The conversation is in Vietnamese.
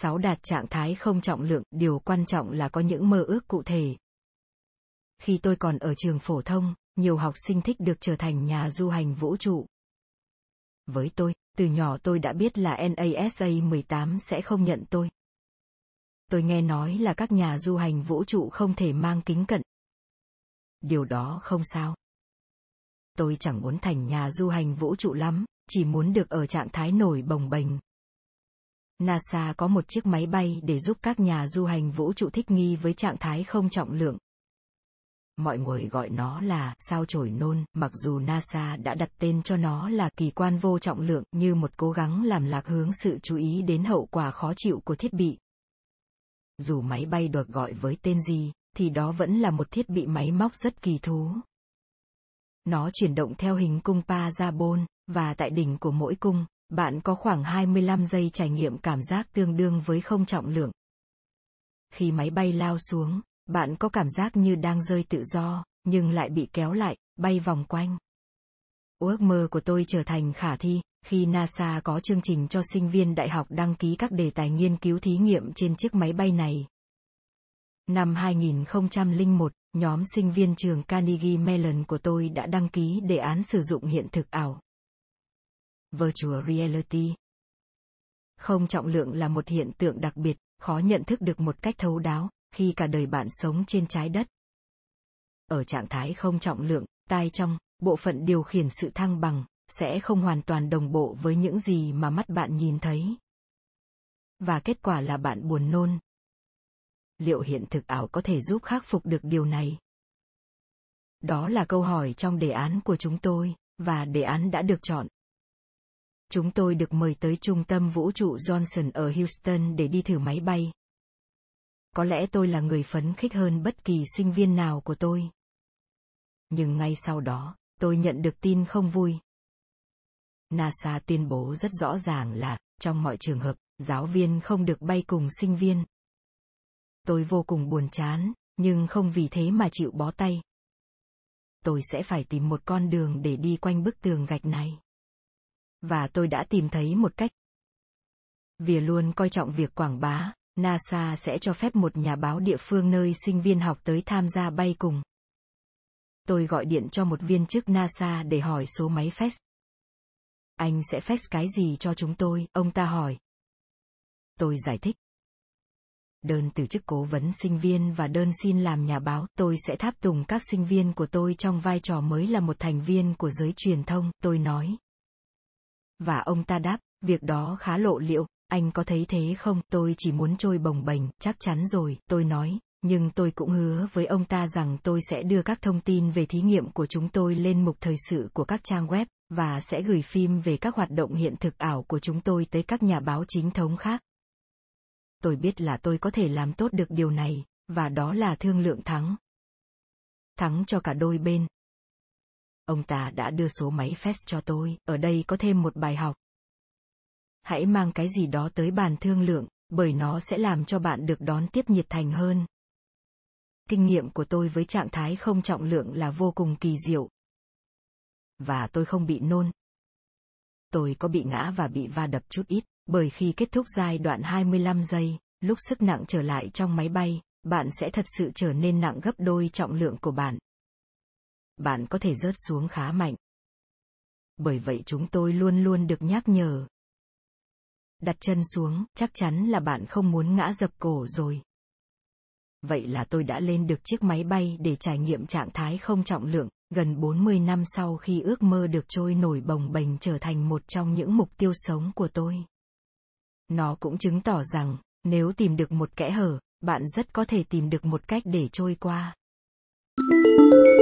6 đạt trạng thái không trọng lượng, điều quan trọng là có những mơ ước cụ thể. Khi tôi còn ở trường phổ thông, nhiều học sinh thích được trở thành nhà du hành vũ trụ. Với tôi, từ nhỏ tôi đã biết là NASA 18 sẽ không nhận tôi. Tôi nghe nói là các nhà du hành vũ trụ không thể mang kính cận. Điều đó không sao. Tôi chẳng muốn thành nhà du hành vũ trụ lắm, chỉ muốn được ở trạng thái nổi bồng bềnh. NASA có một chiếc máy bay để giúp các nhà du hành vũ trụ thích nghi với trạng thái không trọng lượng. Mọi người gọi nó là sao chổi nôn, mặc dù NASA đã đặt tên cho nó là kỳ quan vô trọng lượng như một cố gắng làm lạc hướng sự chú ý đến hậu quả khó chịu của thiết bị. Dù máy bay được gọi với tên gì, thì đó vẫn là một thiết bị máy móc rất kỳ thú. Nó chuyển động theo hình cung parabol, và tại đỉnh của mỗi cung, bạn có khoảng 25 giây trải nghiệm cảm giác tương đương với không trọng lượng. Khi máy bay lao xuống, bạn có cảm giác như đang rơi tự do, nhưng lại bị kéo lại, bay vòng quanh. Ước mơ của tôi trở thành khả thi, khi NASA có chương trình cho sinh viên đại học đăng ký các đề tài nghiên cứu thí nghiệm trên chiếc máy bay này. Năm 2001, nhóm sinh viên trường Carnegie Mellon của tôi đã đăng ký đề án sử dụng hiện thực ảo. Virtual Reality Không trọng lượng là một hiện tượng đặc biệt, khó nhận thức được một cách thấu đáo, khi cả đời bạn sống trên trái đất. Ở trạng thái không trọng lượng, tai trong, bộ phận điều khiển sự thăng bằng, sẽ không hoàn toàn đồng bộ với những gì mà mắt bạn nhìn thấy. Và kết quả là bạn buồn nôn. Liệu hiện thực ảo có thể giúp khắc phục được điều này? Đó là câu hỏi trong đề án của chúng tôi, và đề án đã được chọn. Chúng tôi được mời tới trung tâm vũ trụ Johnson ở Houston để đi thử máy bay. Có lẽ tôi là người phấn khích hơn bất kỳ sinh viên nào của tôi. Nhưng ngay sau đó, tôi nhận được tin không vui. NASA tuyên bố rất rõ ràng là, trong mọi trường hợp, giáo viên không được bay cùng sinh viên. Tôi vô cùng buồn chán, nhưng không vì thế mà chịu bó tay. Tôi sẽ phải tìm một con đường để đi quanh bức tường gạch này. Và tôi đã tìm thấy một cách. Vì luôn coi trọng việc quảng bá, NASA sẽ cho phép một nhà báo địa phương nơi sinh viên học tới tham gia bay cùng. Tôi gọi điện cho một viên chức NASA để hỏi số máy fax. Anh sẽ fax cái gì cho chúng tôi, ông ta hỏi. Tôi giải thích. Đơn từ chức cố vấn sinh viên và đơn xin làm nhà báo, tôi sẽ tháp tùng các sinh viên của tôi trong vai trò mới là một thành viên của giới truyền thông, tôi nói. Và ông ta đáp, việc đó khá lộ liễu, anh có thấy thế không, tôi chỉ muốn trôi bồng bềnh, chắc chắn rồi, tôi nói, nhưng tôi cũng hứa với ông ta rằng tôi sẽ đưa các thông tin về thí nghiệm của chúng tôi lên mục thời sự của các trang web, và sẽ gửi phim về các hoạt động hiện thực ảo của chúng tôi tới các nhà báo chính thống khác. Tôi biết là tôi có thể làm tốt được điều này, và đó là thương lượng thắng. Thắng cho cả đôi bên. Ông ta đã đưa số máy fax cho tôi, ở đây có thêm một bài học hãy mang cái gì đó tới bàn thương lượng, bởi nó sẽ làm cho bạn được đón tiếp nhiệt thành hơn. Kinh nghiệm của tôi với trạng thái không trọng lượng là vô cùng kỳ diệu. Và tôi không bị nôn. Tôi có bị ngã và bị va đập chút ít, bởi khi kết thúc giai đoạn 25 giây, lúc sức nặng trở lại trong máy bay, bạn sẽ thật sự trở nên nặng gấp đôi trọng lượng của bạn. Bạn có thể rớt xuống khá mạnh. Bởi vậy chúng tôi luôn luôn được nhắc nhở, đặt chân xuống, chắc chắn là bạn không muốn ngã dập cổ rồi. Vậy là tôi đã lên được chiếc máy bay để trải nghiệm trạng thái không trọng lượng, gần 40 năm sau khi ước mơ được trôi nổi bồng bềnh trở thành một trong những mục tiêu sống của tôi. Nó cũng chứng tỏ rằng, nếu tìm được một kẽ hở, bạn rất có thể tìm được một cách để trôi qua. Thank you